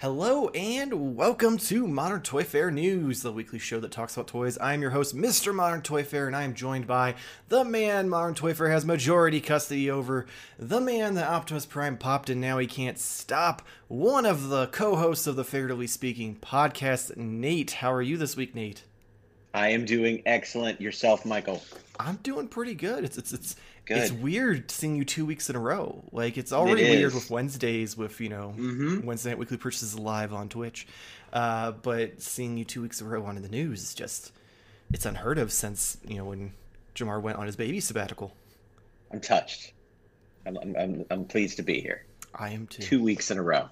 Hello and welcome to Modern Toy Fair News, the weekly show that talks about toys. I'm your host, Mr. Modern Toy Fair, and I am joined by the man Modern Toy Fair has majority custody over, the man that Optimus Prime popped and now he can't stop, one of the co-hosts of the Fairly Speaking podcast, Nate. How are you this week, Nate? I am doing excellent. Yourself, Michael. I'm doing pretty good. It's it's it's Good. it's weird seeing you two weeks in a row. Like it's already It weird with Wednesdays with you know Mhm. Wednesday night weekly purchases live on Twitch, uh, but seeing you two weeks in a row on the news is just it's unheard of since you know when Jamar went on his baby sabbatical. I'm touched. I'm, I'm, I'm, I'm pleased to be here. I am too. Two weeks in a row.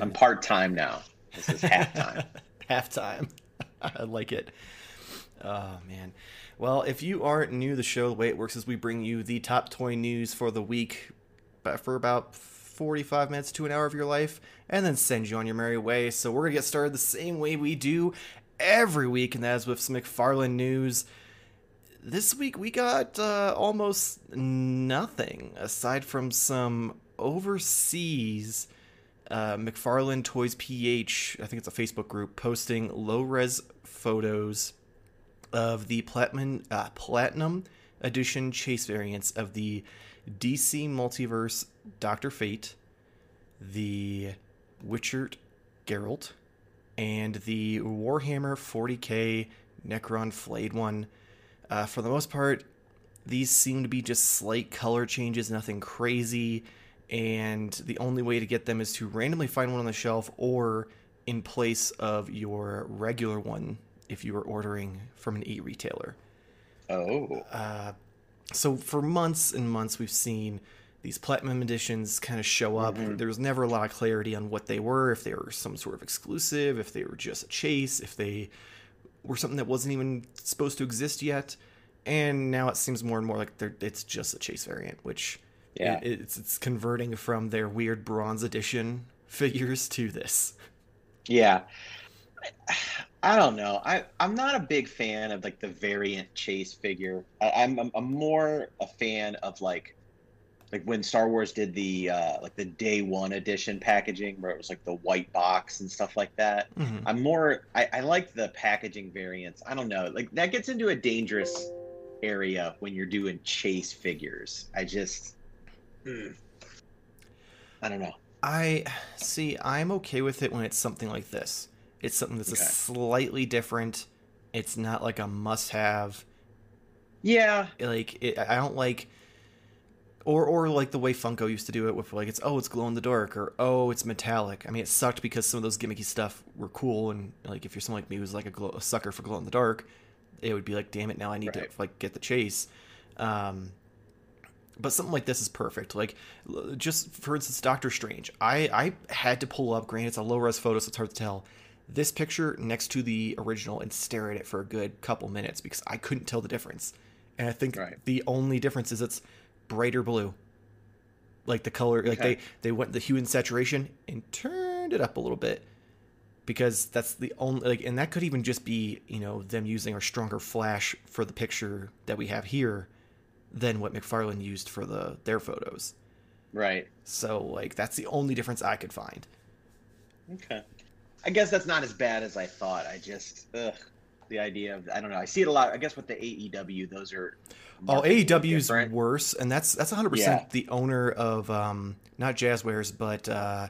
I'm part time now. This is halftime. halftime. I like it. Oh man. Well, if you aren't new to the show, the way it works is we bring you the top toy news for the week, but for about 45 minutes to an hour of your life, and then send you on your merry way. So we're gonna get started the same way we do every week, and that is with some McFarlane news. This week we got uh, almost nothing aside from some overseas uh, McFarlane Toys PH, I think it's a Facebook group, posting low res photos of the platinum uh, platinum edition chase variants of the DC Multiverse Doctor Fate, the Witcher Geralt, and the Warhammer 40k Necron Flayed one. Uh, for the most part, these seem to be just slight color changes, nothing crazy. And the only way to get them is to randomly find one on the shelf or in place of your regular one if you were ordering from an e retailer. Oh. Uh, so for months and months, we've seen these platinum editions kind of show up. There was never a lot of clarity on what they were, if they were some sort of exclusive, if they were just a chase, if they were something that wasn't even supposed to exist yet. And now it seems more and more like they're, it's just a chase variant, which Yeah. it- it's it's converting from their weird bronze edition figures to this. Yeah. I, I don't know. I, I'm not a big fan of like the variant chase figure. I, I'm, I'm I'm more a fan of like like when Star Wars did the uh, like the day one edition packaging where it was like the white box and stuff like that. Mhm. I'm more I, I like the packaging variants. I don't know. Like that gets into a dangerous area when you're doing chase figures. I just hmm. I don't know. I see. I'm okay with it when it's something like this. It's something that's Okay. a slightly different. It's not like a must-have. Yeah. Like it, I don't like, or or like the way Funko used to do it with like it's oh it's glow in the dark or oh it's metallic. I mean it sucked because some of those gimmicky stuff were cool and like if you're someone like me who's like a, glow, a sucker for glow in the dark, it would be like damn it now I need Right. to like get the chase. Um, but something like this is perfect. Like, just for instance, Doctor Strange. I I had to pull up. Granted, it's a low res photo, so it's hard to tell. This picture next to the original and stare at it for a good couple minutes because I couldn't tell the difference. And I think Right. the only difference is it's brighter blue. Like the color, like they they went the hue and saturation and turned it up a little bit because that's the only like, and that could even just be you know them using a stronger flash for the picture that we have here than what McFarlane used for the their photos. Right. So like that's the only difference I could find. Okay. I guess that's not as bad as I thought. I just ugh, the idea of I don't know. I see it a lot. I guess with the AEW, those are Oh, AEW's different. worse, and that's that's 100 Yeah. percent the owner of um not Jazzwares but uh,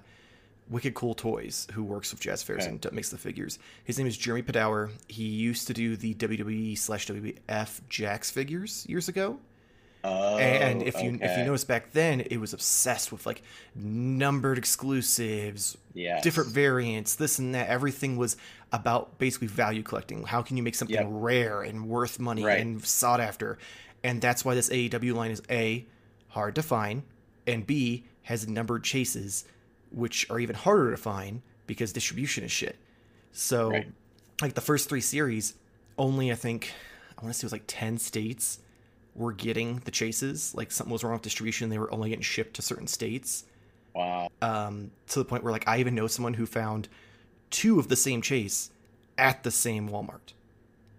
Wicked Cool Toys, who works with Jazzwares Okay. and makes the figures. His name is Jeremy Padawer. He used to do the WWE slash WWF Jakks figures years ago. Oh, and if you if you notice back then, it was obsessed with like numbered exclusives, Yes. different variants, this and that. Everything was about basically value collecting. How can you make something Yep. rare and worth money Right. and sought after? And that's why this AEW line is a hard to find, and b has numbered chases, which are even harder to find because distribution is shit. So, Right. like the first three series, only I think I want to say it was like ten states were getting the chases. Like something was wrong with distribution; they were only getting shipped to certain states. Wow. Um, to the point where like I even know someone who found two of the same chase at the same Walmart.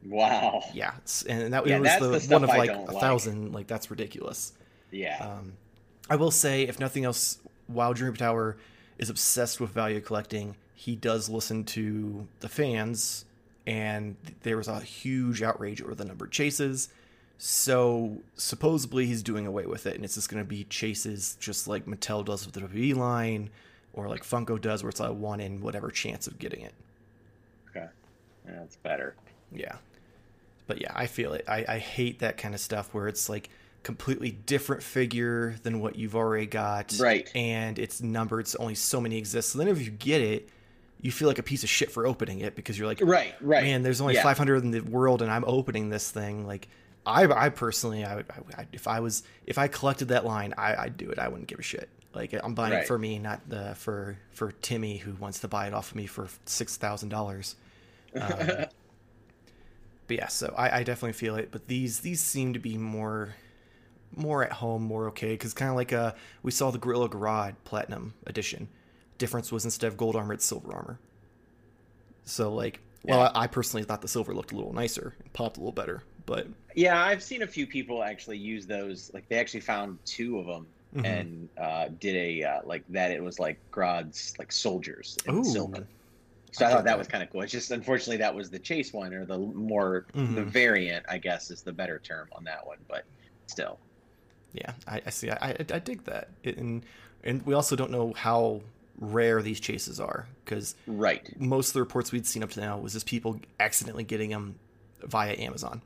Wow. Yeah, and that Yeah, was the, the one of like a like. thousand. Like that's ridiculous. Yeah. Um, I will say, if nothing else, while Dream Tower is obsessed with value collecting. He does listen to the fans, and there was a huge outrage over the number of chases. So supposedly he's doing away with it, and it's just going to be chases just like Mattel does with the WWE line, or like Funko does, where it's like one in whatever chance of getting it. Okay, yeah, that's better. Yeah, but yeah, I feel it. I, I hate that kind of stuff where it's like completely different figure than what you've already got, Right. And it's numbered, so only so many exist. So then if you get it, you feel like a piece of shit for opening it because you're like, Right, right. man, there's only Yeah. 500 in the world, and I'm opening this thing. Like, I, I personally, I, would- I, if I was, if I collected that line, I, I'd do it. I wouldn't give a shit. Like, I'm buying it for me, not the for for Timmy who wants to buy it off of me for six thousand dollars. Um, but yeah, so I, I definitely feel it. But these these seem to be more more at home, more okay. Because kind of like uh, we saw the Gorilla Grodd Platinum Edition. Difference was instead of gold armor, it's silver armor. So like, well, Yeah. I, I personally thought the silver looked a little nicer, and popped a little better. But Yeah, I've seen a few people actually use those. Like they actually found two of them Mhm. and uh, did a uh, like that. It was like Grodd's like soldiers in Ooh. Silman. So I I, thought that was kind of cool. It's just unfortunately that was the chase one or the more the Mhm. variant, I guess, is the better term on that one. But still, yeah, I, I see. I, I, I dig that. It, and and we also don't know how rare these chases are because right. most of the reports we'd seen up to now was just people accidentally getting them via Amazon.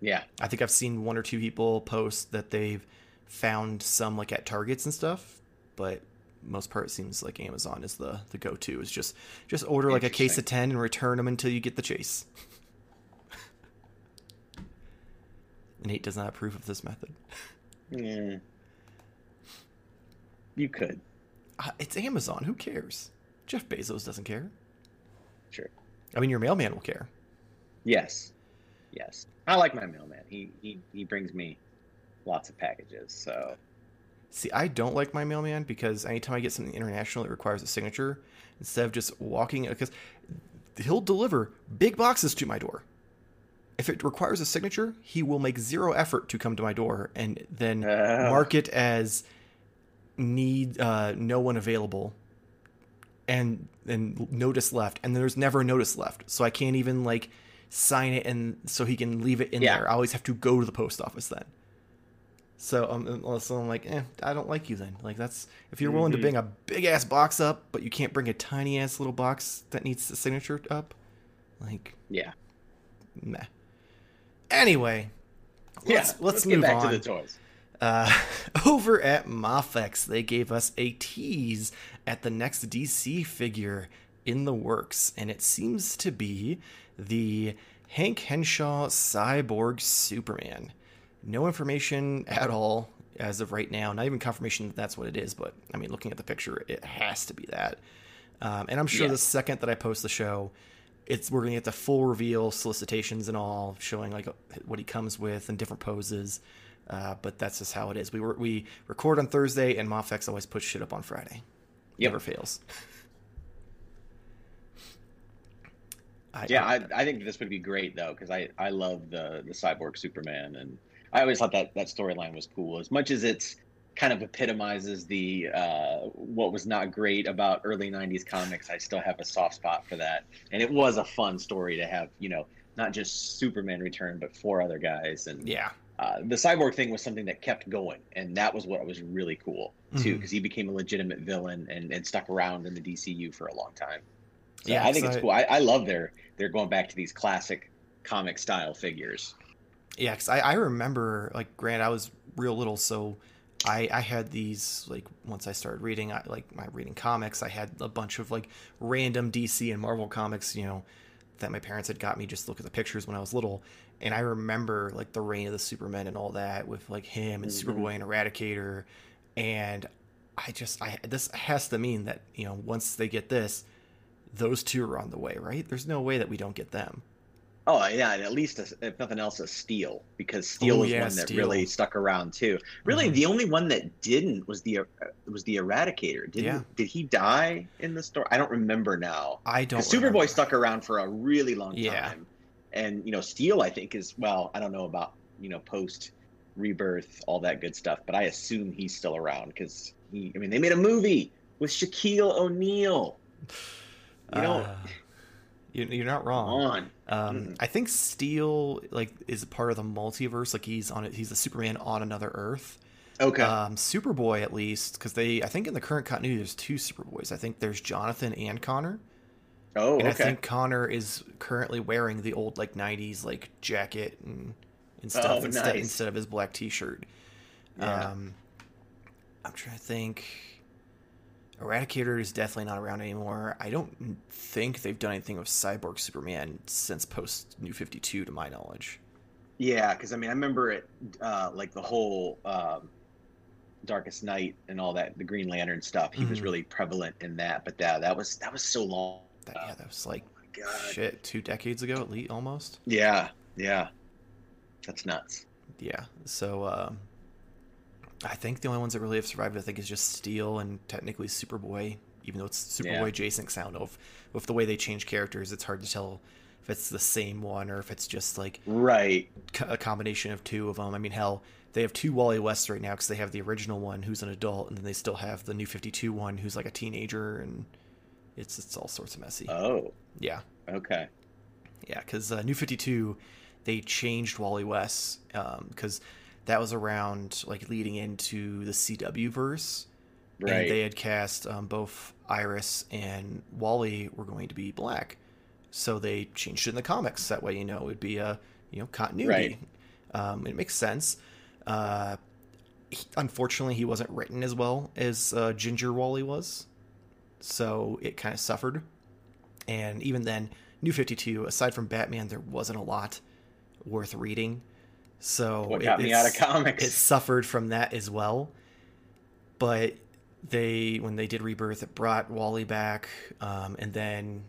Yeah, I think I've seen one or two people post that they've found some like at Targets and stuff, but most part it seems like Amazon is the the go to. Is just just order like a case of ten and return them until you get the chase. Nate does not approve of this method. yeah. You could. Uh, It's Amazon. Who cares? Jeff Bezos doesn't care. Sure. I mean, your mailman will care. Yes. Yes. I like my mailman. He he he brings me lots of packages. So See, I don't like my mailman because anytime I get something international it requires a signature, instead of just walking, because he'll deliver big boxes to my door. If it requires a signature, he will make zero effort to come to my door and then Oh. mark it as need uh, no one available, and and notice left, and there's never a notice left, so I can't even like sign it and so he can leave it in Yeah. there. I always have to go to the post office then. So um, so I'm like, eh, I don't like you then. Like that's if you're willing to Mhm. bring a big ass box up, but you can't bring a tiny ass little box that needs the signature up, like yeah. meh. Anyway, let's yeah. let's, get move back on. to the toys. Uh, over at Mafex, they gave us a tease at the next DC figure in the works, and it seems to be the Hank Henshaw Cyborg Superman. No information at all as of right now. Not even confirmation that that's what it is, but I mean, looking at the picture, it has to be that. Um, and I'm sure Yeah. the second that I post the show, it's we're gonna get the full reveal, solicitations and all, showing like what he comes with and different poses. Uh, but that's just how it is. We were, we record on Thursday, and Mafex always puts shit up on Friday. Yep. Never fails. I, Yeah, I, I think this would be great though because I I love the the cyborg Superman and I always thought that that storyline was cool as much as it's kind of epitomizes the uh, what was not great about early '90s comics. I still have a soft spot for that, and it was a fun story to have. You know, not just Superman return, but four other guys, and yeah, uh, the cyborg thing was something that kept going, and that was what was really cool too because he became a legitimate villain and, and stuck around in the DCU for a long time. So Yeah, I think so it's cool. I, I love their they're going back to these classic comic style figures. yeah. Because I, I remember, like, Grant, I was real little, so I I had these like once I started reading, I, like my reading comics, I had a bunch of like random DC and Marvel comics, you know, that my parents had got me just to look at the pictures when I was little. And I remember like the reign of the Superman and all that with like him and Mhm. Superboy and Eradicator. And I just I this has to mean that, you know, once they get this, those two are on the way, right? There's no way that we don't get them. Oh yeah, and at least a, if nothing else, a Steel because Steel Oh, was yeah, one that Steel. really stuck around too. Really, Mhm. the only one that didn't was the uh, was the Eradicator. Did Yeah. did he die in the story? I don't remember now. I don't Superboy stuck around for a really long Yeah. time, and you know Steel I think is well I don't know about you know post rebirth all that good stuff, but I assume he's still around because he I mean they made a movie with Shaquille O'Neal. You know, Uh, you, you're not come wrong. on. Um, Mm-mm. I think Steel like is part of the multiverse. Like he's on it. He's a Superman on another Earth. Okay. Um, Superboy at least because they. I think in the current continuity there's two Superboys. I think there's Jonathan and Connor. oh, And okay. I think Connor is currently wearing the old like '90s like jacket and, and stuff Oh, instead nice. instead of his black T-shirt. Yeah. Um, I'm trying to think. Eradicator is definitely not around anymore. I don't think they've done anything with Cyborg Superman since post New 52, to my knowledge. Yeah, because I mean, I remember it, uh, like the whole um, Darkest Night and all that, the Green Lantern stuff. He was Mhm. really prevalent in that, but that that was that was so long. That, yeah, that was like Oh shit, two decades ago, at least almost. Yeah, yeah, that's nuts. Yeah. So um, I think the only ones that really have survived, I think, is just Steel and technically Superboy. Even though it's Superboy Yeah. adjacent sound of with the way they change characters, it's hard to tell if it's the same one or if it's just like Right. a combination of two of them. I mean, hell, they have two Wally Wests right now because they have the original one who's an adult, and then they still have the new Fifty Two one who's like a teenager, and it's it's all sorts of messy. Oh, yeah, okay. yeah, because uh, New Fifty Two, they changed Wally West because that was around like leading into the CW verse, Right. and they had cast um, both Iris and Wally were going to be black, so they changed it in the comics. That way, you know, it'd be a you know continuity. Um, it makes sense. Uh, he- unfortunately, he wasn't written as well as uh, Ginger Wally was, so it kind of suffered. And even then, New Fifty Two, aside from Batman, there wasn't a lot worth reading. So what it- me out of comics? it suffered from that as well. But they, when they did Rebirth, it brought Wally back, um, and then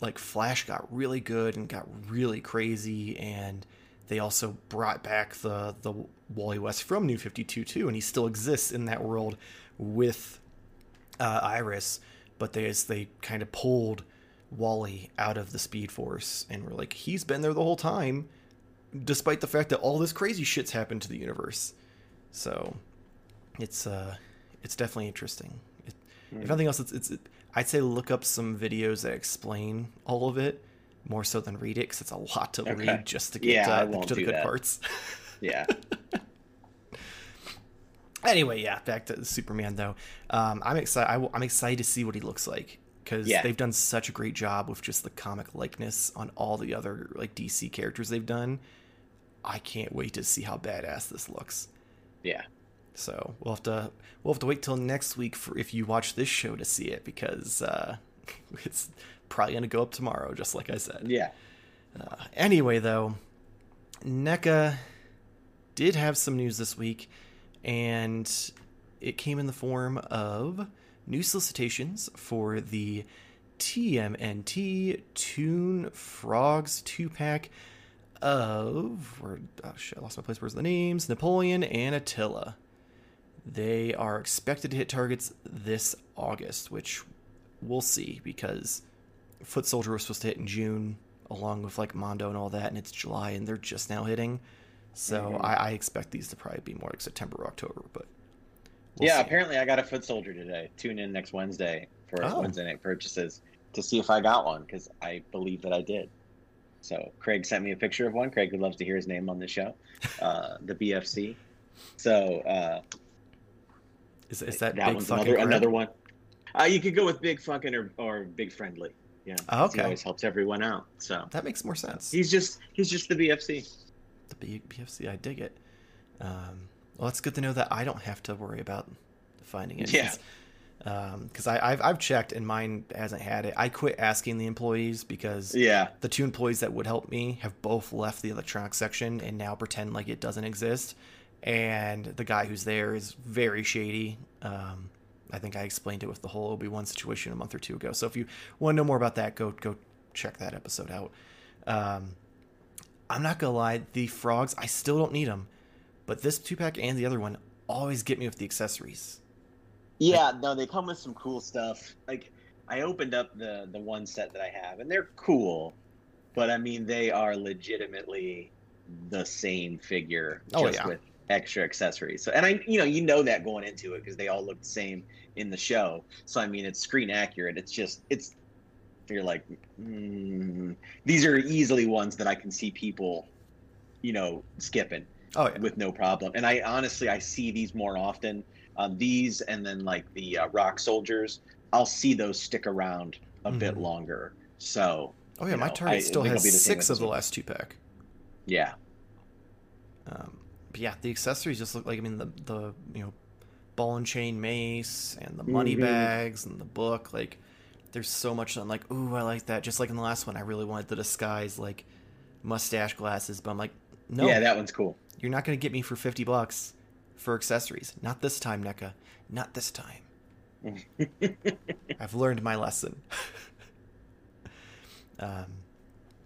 like Flash got really good and got really crazy, and they also brought back the the Wally West from New Fifty Two too, and he still exists in that world with uh, Iris, but they they kind of pulled Wally out of the Speed Force, and were like, he's been there the whole time despite the fact that all this crazy shit's happened to the universe. So it's uh it's definitely interesting. It, Hmm. If nothing else, it's, it's I'd say look up some videos that explain all of it more so than read it because it's a lot to Okay. read just to get Yeah, uh, to the good that. parts. yeah. anyway, yeah, back to Superman though. Um, I'm excited. I, am excited to see what he looks like because Yeah. they've done such a great job with just the comic likeness on all the other like DC characters they've done. I can't wait to see how badass this looks. Yeah. So we'll have to we'll have to wait till next week for if you watch this show to see it because uh, it's probably gonna go up tomorrow, just like I said. Yeah. Uh, anyway, though, NECA did have some news this week, and it came in the form of new solicitations for the TMNT Toon Frogs 2 pack of. Where, oh shit, I lost my place. Where's the names? Napoleon and Attila. They are expected to hit targets this August, which we'll see because Foot Soldier was supposed to hit in June, along with like Mondo and all that, and it's July, and they're just now hitting. So Mhm. I, I expect these to probably be more like September or October, but we'll yeah, see. apparently I got a foot soldier today. Tune in next Wednesday for Oh. Wednesday night purchases to see if I got one because I believe that I did. So Craig sent me a picture of one. Craig would love to hear his name on the show, uh, the BFC. So uh, is, is that, that big one's another another one. Uh, you could go with big fucking or, or big friendly. Yeah, Oh, okay. He always helps everyone out. So That makes more sense. he's just he's just the BFC. the B- BFC, I dig it. Um, well, it's good to know that I don't have to worry about finding it. Yeah. Because I I've, I've checked and mine hasn't had it. I quit asking the employees because Yeah, the two employees that would help me have both left the electronics section and now pretend like it doesn't exist. And the guy who's there is very shady. Um, I think I explained it with the whole Obi Wan situation a month or two ago. So if you want to know more about that, go go check that episode out. Um, I'm not gonna lie, the frogs I still don't need them, but this two pack and the other one always get me with the accessories. Yeah. No, they come with some cool stuff. Like I opened up the the one set that I have, and they're cool, but I mean they are legitimately the same figure, Oh, just yeah. with extra accessories. So, and I, you know, you know that going into it because they all look the same in the show. So, I mean, it's screen accurate. It's just, it's, you're like, mm, these are easily ones that I can see people, you know, skipping Oh yeah. with no problem. And I honestly, I see these more often. Um, these and then like the uh, rock soldiers, I'll see those stick around a bit Mhm. longer. So, Oh yeah. My know, target I still think has be the six of the one. last two pack. yeah. Um, but yeah, the accessories just look like I mean the the you know ball and chain mace and the money Mhm. bags and the book like there's so much I'm like ooh I like that just like in the last one I really wanted the disguise like mustache glasses but I'm like no Yeah, that one's cool. you're not gonna get me for fifty bucks for accessories not this time NECA not this time I've learned my lesson. um,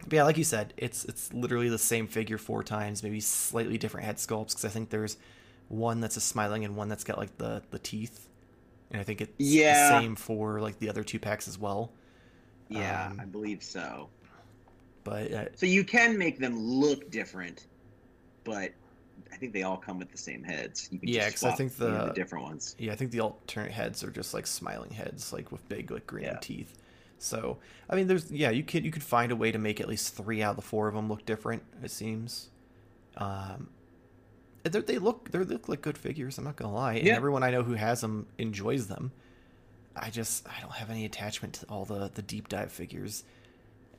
but yeah, like you said, it's it's literally the same figure four times, maybe slightly different head sculpts. Because I think there's one that's a smiling and one that's got like the the teeth, and I think it's Yeah. the same for like the other two packs as well. Yeah, Um, I believe so. But uh, So you can make them look different, but I think they all come with the same heads. You can Yeah, just 'cause I think you know, the- the different ones. yeah, I think the alternate heads are just like smiling heads, like with big like green Yeah. teeth. So I mean, there's yeah, you could you could find a way to make at least three out of the four of them look different. It seems. Um, they're- look they look like good figures. I'm not gonna lie, and Yeah. everyone I know who has them enjoys them. I just I don't have any attachment to all the the deep dive figures.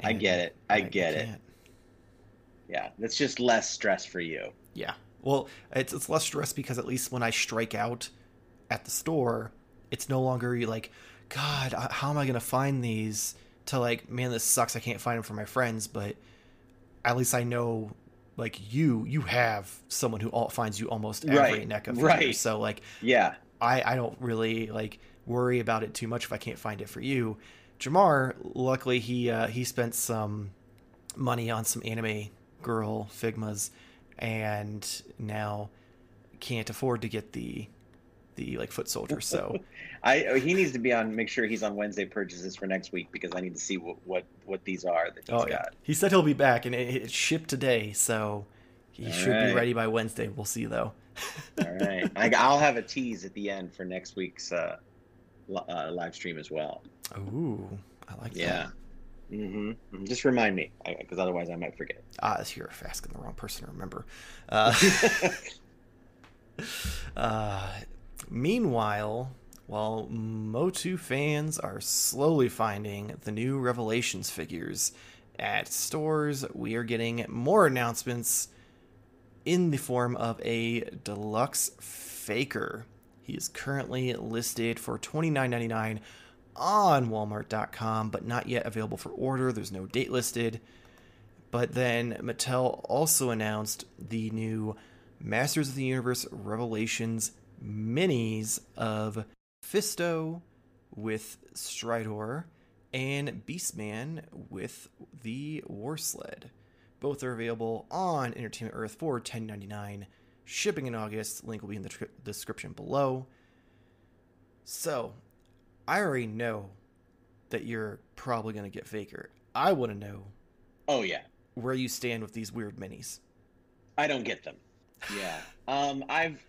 I get it. I get it. can't. Yeah, that's just less stress for you. Yeah. Well, it's it's less stress because at least when I strike out at the store, it's no longer like, God, how am I gonna find these? To like, man, this sucks. I can't find them for my friends, but at least I know, like you, you have someone who all, finds you almost every Right, NECA figure. right. So like, Yeah, I I don't really like worry about it too much if I can't find it for you. Jamar, luckily he uh, he spent some money on some anime girl figmas, and now can't afford to get the the like foot soldier. So I he needs to be on. Make sure he's on Wednesday purchases for next week because I need to see what what, what these are that he's oh yeah, got. he said he'll be back, and it, it shipped today, so he All should be ready by Wednesday. We'll see though. All right, I, I'll have a tease at the end for next week's uh, uh, live stream as well. Ooh, I like Yeah. that. Mm-hmm. Just remind me, because otherwise I might forget. Ah, you're asking the wrong person to remember. Uh, Uh, meanwhile, while Motu fans are slowly finding the new Revelations figures at stores, we are getting more announcements in the form of a deluxe faker. He is currently listed for $29.99 on Walmart.com, but not yet available for order. There's no date listed. But then Mattel also announced the new Masters of the Universe Revelations minis of Fisto with Stridor and Beastman with the War Sled. Both are available on Entertainment Earth for $10.99. Shipping in August. Link will be in the tr- description below. So, I already know that you're probably going to get Faker. I want to know oh yeah, where you stand with these weird minis. I don't get them. Yeah. Um, I've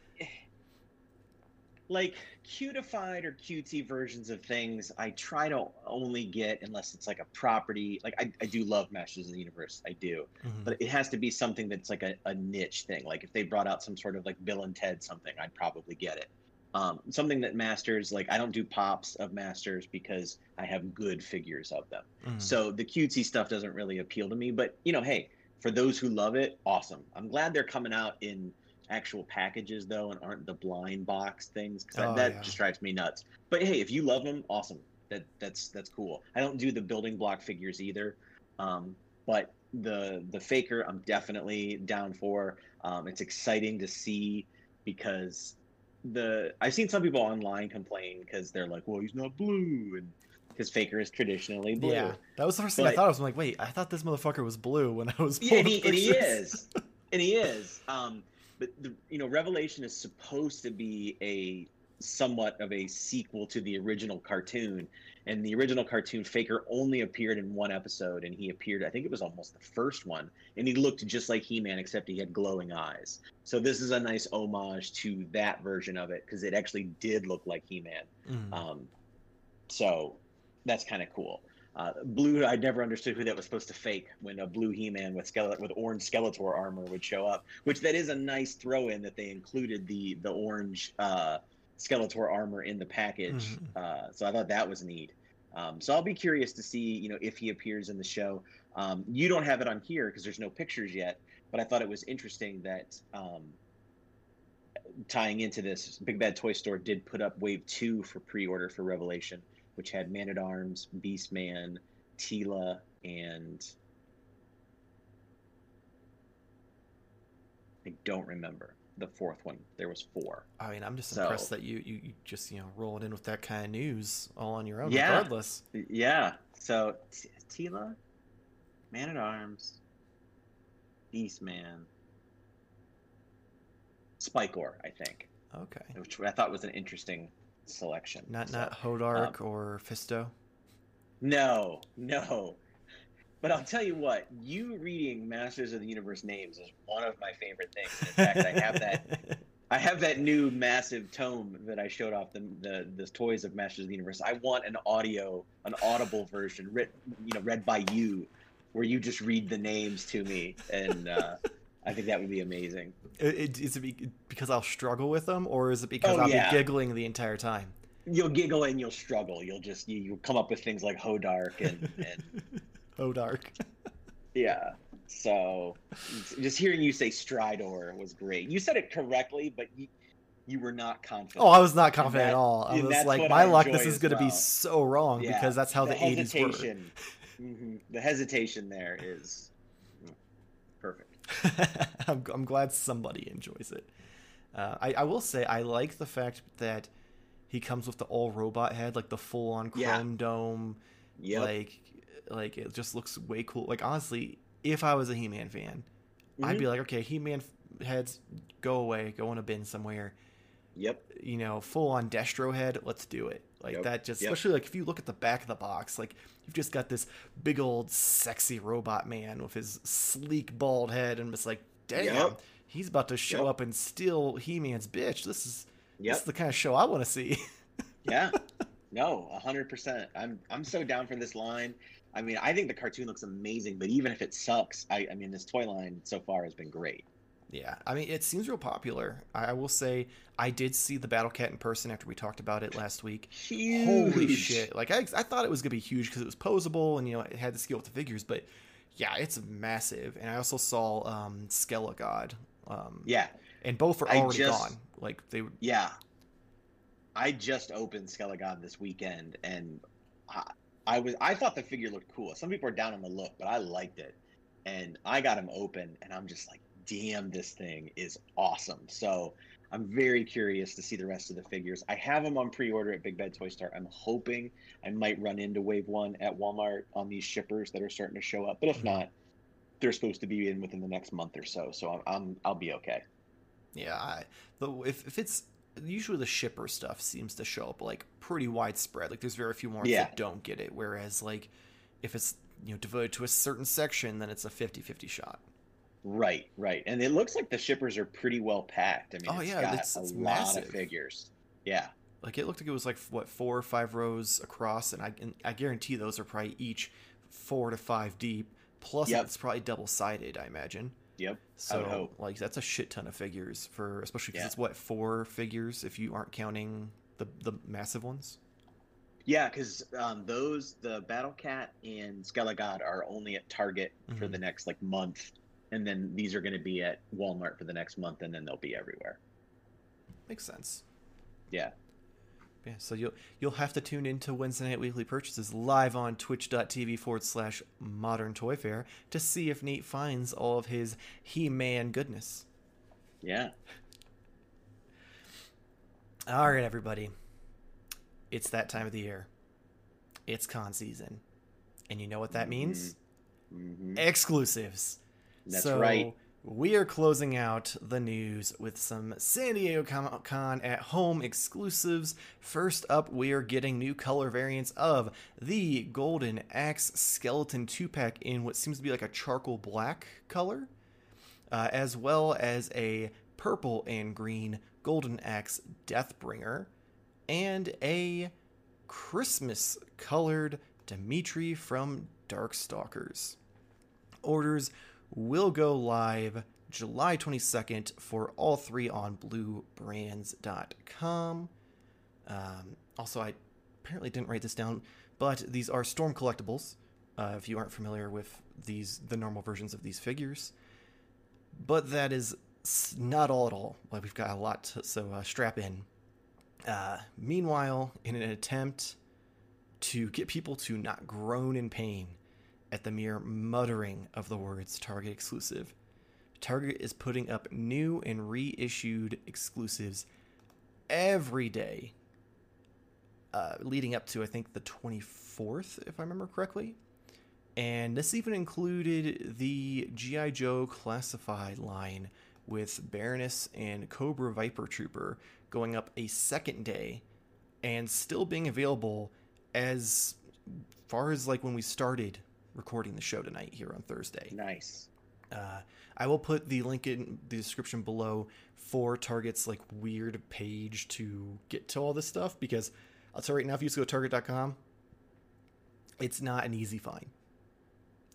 like cutified or cutesy versions of things. I try to only get unless it's like a property. Like I, I do love Masters of the Universe. I do, Mhm. but it has to be something that's like a, a niche thing. Like if they brought out some sort of like Bill and Ted something, I'd probably get it. Um, something that Masters like I don't do pops of Masters because I have good figures of them. Mhm. So the cutesy stuff doesn't really appeal to me. But you know, hey, for those who love it, awesome. I'm glad they're coming out in actual packages though, and aren't the blind box things because Oh, that yeah. just drives me nuts. But hey, if you love them, awesome. That that's that's cool. I don't do the building block figures either, um, but the the faker I'm definitely down for. Um, it's exciting to see because the I've seen some people online complain because they're like, well, he's not blue and because Faker is traditionally blue. Yeah, that was the first thing I thought. I was like, wait, I thought this motherfucker was blue when I was. Yeah, and he, and he is, and he is. Um, but the you know, Revelation is supposed to be a somewhat of a sequel to the original cartoon. And the original cartoon, Faker only appeared in one episode, and he appeared, I think it was almost the first one, and he looked just like He Man, except he had glowing eyes. So this is a nice homage to that version of it because it actually did look like He Man. Mm. Um, so that's kind of cool. Uh, blue, I never understood who that was supposed to fake when a blue He-Man with skeleton with orange Skeletor armor would show up. Which that is a nice throw-in that they included the the orange uh, Skeletor armor in the package. Mhm. Uh, so I thought that was neat. Um, so I'll be curious to see, you know, if he appears in the show. Um, you don't have it on here because there's no pictures yet, but I thought it was interesting that um, tying into this, Big Bad Toy Store did put up Wave Two for pre-order for Revelation, which had Man at Arms, Beast Man, Teela, and I don't remember the fourth one. There was four. I mean, I'm just So- impressed that you, you you just you know rolling in with that kind of news all on your own, Yeah. regardless. Yeah. So T- Teela, Man at Arms, Beastman, Spikor, I think, Okay, which I thought was an interesting selection. not So- not Hodark um, or Fisto. No, no. But I'll tell you what, you reading Masters of the Universe names is one of my favorite things. In fact, I have that I have that new massive tome that I showed off the the, the toys of Masters of the Universe. I want an audio, an audible version, writ, you know, read by you, where you just read the names to me, and uh, I think that would be amazing. It- is it because I'll struggle with them, or is it because Oh, I'll yeah. be giggling the entire time? You'll giggle and you'll struggle. You'll just you, you'll come up with things like Hodark and and Hodark. Yeah. So just hearing you say Stridor was great. You said it correctly, but you, you were not confident. Oh, I was not confident that- at all. I was like, my luck, this is going to be so wrong Yeah, because that's how the, 80s were. hesitation. Mhm. The hesitation there is perfect. I'm, I'm glad somebody enjoys it. Uh, I, I will say I like the fact that he comes with the all robot head, like the full on chrome Yeah. dome. Yep. Like, like it just looks way cool. Like honestly, if I was a He-Man fan, I'd Mhm. be like, okay, He-Man heads go away, go in a bin somewhere. Yep. You know, full on Destro head, let's do it. Like Yep. that, just Yep. especially like if you look at the back of the box, like you've just got this big old sexy robot man with his sleek bald head, and it's like, damn, Yep. he's about to show up and steal He-Man's bitch. This is this is the kind of show I want to see. yeah. No, a hundred percent. I'm I'm so down for this line. I mean, I think the cartoon looks amazing, but even if it sucks, I, I mean, this toy line so far has been great. Yeah, I mean, it seems real popular. I I will say, I did see the Battle Cat in person after we talked about it last week. Huge. Holy shit! Like I, I thought it was gonna be huge because it was posable and you know it had the scale with the figures, but yeah, it's massive. And I also saw um, Skelegod, um, Yeah, and both are already just- gone. Like they, yeah. I just opened Skelegod this weekend, and I, I was I thought the figure looked cool. Some people are down on the look, but I liked it, and I got him open, and I'm just like, damn, this thing is awesome. So I'm very curious to see the rest of the figures. I have them on pre-order at Big Bad Toy Store. I'm hoping I might run into Wave One at Walmart on these shippers that are starting to show up, but if Mhm. not, they're supposed to be in within the next month or so. So I'm, I'm I'll be okay. yeah, I, the if if it's usually the shipper stuff seems to show up like pretty widespread. Like there's very few ones Yeah. that don't get it. Whereas like if it's you know devoted to a certain section, then it's a 50-50 shot. Right, right. And it looks like the shippers are pretty well packed. I mean, Oh, it's yeah, got it's- a it's lot of figures. Yeah. Like it looked like it was like what four or five rows across, and I and I guarantee those are probably each four to five deep. Plus, Yep. it's probably double sided, I imagine. Yep. So, like, that's a shit ton of figures for, especially because Yeah. it's what four figures if you aren't counting the the massive ones. Yeah, because um, those, the Battle Cat and Skelegod are only at Target for Mhm. the next like month. And then these are going to be at Walmart for the next month, and then they'll be everywhere. Makes sense. Yeah. Yeah, so you'll you'll have to tune into Wednesday Night Weekly Purchases live on twitch.tv forward slash modern toy fair to see if Nate finds all of his He Man goodness. Yeah. All right, everybody. It's that time of the year. It's con season. And you know what that means? hmm Exclusives. That's so right. We are closing out the news with some San Diego Comic Con at home exclusives. First up, we are getting new color variants of the Golden Axe Skeleton 2 pack in what seems to be like a charcoal black color, uh, as well as a purple and green Golden Axe Deathbringer, and a Christmas colored Demitri from Darkstalkers. Orders will go live July 22nd for all three on bluebrands.com. Um, also, I apparently didn't write this down, but these are Storm collectibles. Uh, if you aren't familiar with these, the normal versions of these figures, but that is not all at all. Like we've got a lot, to, so uh, strap in. Uh, meanwhile, in an attempt to get people to not groan in pain at the mere muttering of the words Target exclusive. Target is putting up new and reissued exclusives every day, uh, leading up to, I think, the 24th, if I remember correctly. And this even included the G.I. Joe classified line with Baroness and Cobra Viper Trooper going up a second day and still being available as far as like when we started recording the show tonight here on Thursday. Nice. Uh, I will put the link in the description below for Target's like weird page to get to all this stuff because I'll tell you right now, if you just go to Target.com, it's not an easy find.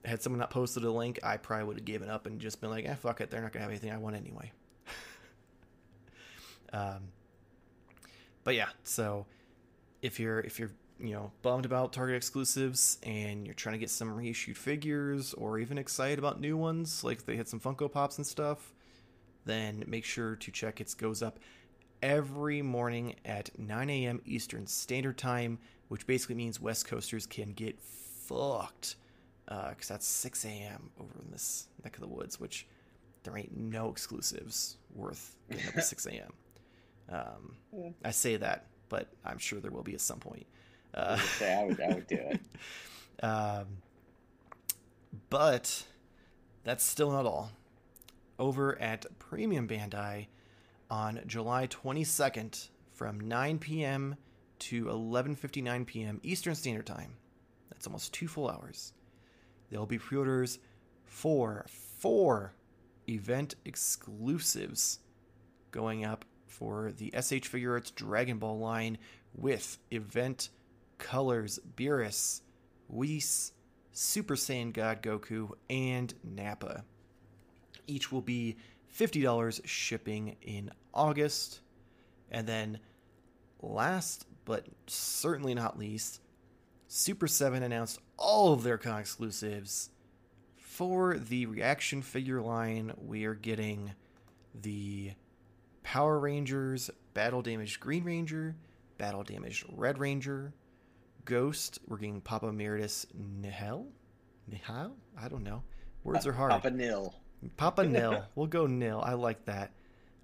Had someone not posted a link, I probably would have given up and just been like, "Eh, fuck it, they're not gonna have anything I want anyway." um, but yeah, so if you're if you're you know bummed about Target exclusives and you're trying to get some reissued figures or even excited about new ones, like they had some Funko Pops and stuff, then make sure to check it goes up every morning at 9 a.m. Eastern Standard Time, which basically means West Coasters can get fucked because uh, that's 6 a.m. over in this neck of the woods, which there ain't no exclusives worth getting up at 6 a.m. Um. I say that, but I'm sure there will be at some point. Uh, I, I, would, I would do it. um, but that's still not all. Over at Premium Bandai on July 22nd from 9 p.m. to 11:59 p.m. Eastern Standard Time. That's almost two full hours. There'll be pre-orders for four event exclusives going up for the SH Figuarts Dragon Ball line with event colors Beerus, Whis, Super Saiyan God Goku, and Nappa. Each will be $50 shipping in August. And then, last but certainly not least, Super 7 announced all of their con exclusives. For the reaction figure line, we are getting the Power Rangers Battle Damaged Green Ranger, Battle Damaged Red Ranger, Ghost, we're getting Papa Emeritus Nihil? Nihil? I don't know. Words are hard. Papa Nil. Papa Nil. we'll go Nil. I like that.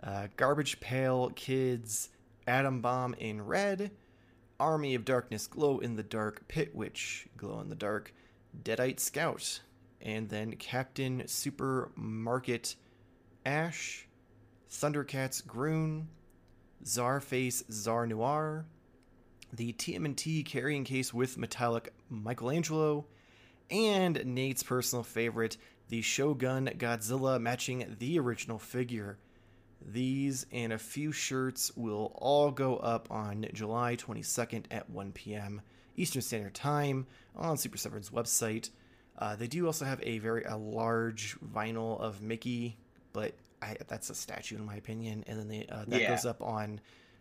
Uh, Garbage Pail Kids, Atom Bomb in red, Army of Darkness Glow in the Dark, Pit Witch Glow in the Dark, Deadite Scout, and then Captain Supermarket Ash, Thundercats Grune, Czarface Czar Noir, the TMNT carrying case with metallic Michelangelo, and Nate's personal favorite, the Shogun Godzilla matching the original figure. These and a few shirts will all go up on July 22nd at 1 p.m. Eastern Standard Time on Super 7's website. Uh, they do also have a very a large vinyl of Mickey, but I, that's a statue in my opinion. And then they, uh, that yeah. goes up on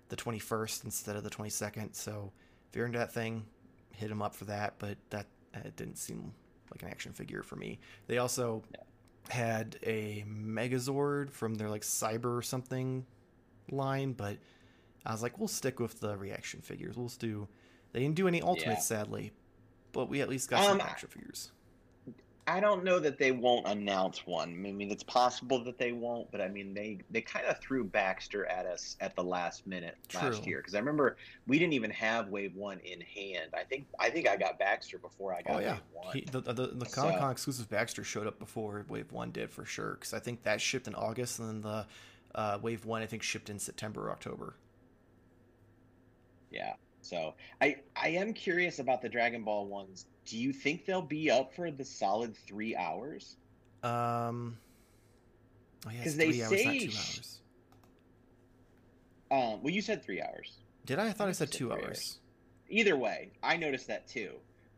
the 21st instead of the 22nd. So if you're into that thing, hit them up for that. But that it didn't seem like an action figure for me. They also yeah. had a Megazord from their like Cyber or something line, but I was like, we'll stick with the reaction figures. We'll do. They didn't do any Ultimates, yeah. sadly, but we at least got some um, action figures. I don't know that they won't announce one. I mean, it's possible that they won't, but I mean, they they kind of threw Baxter at us at the last minute last year because I remember we didn't even have Wave One in hand. I think I think I got Baxter before I got Oh yeah, Wave One. he, the the, the So- Comic Con exclusive Baxter showed up before Wave One did for sure. Because I think that shipped in August, and then the uh, Wave One I think shipped in September or October. Yeah. So I I am curious about the Dragon Ball ones. Do you think they'll be up for the solid three hours? Um, oh yeah, they hours, say two hours. Um, well, you said three hours. Did I? I thought I think said said two three hours. Either way, I noticed that too.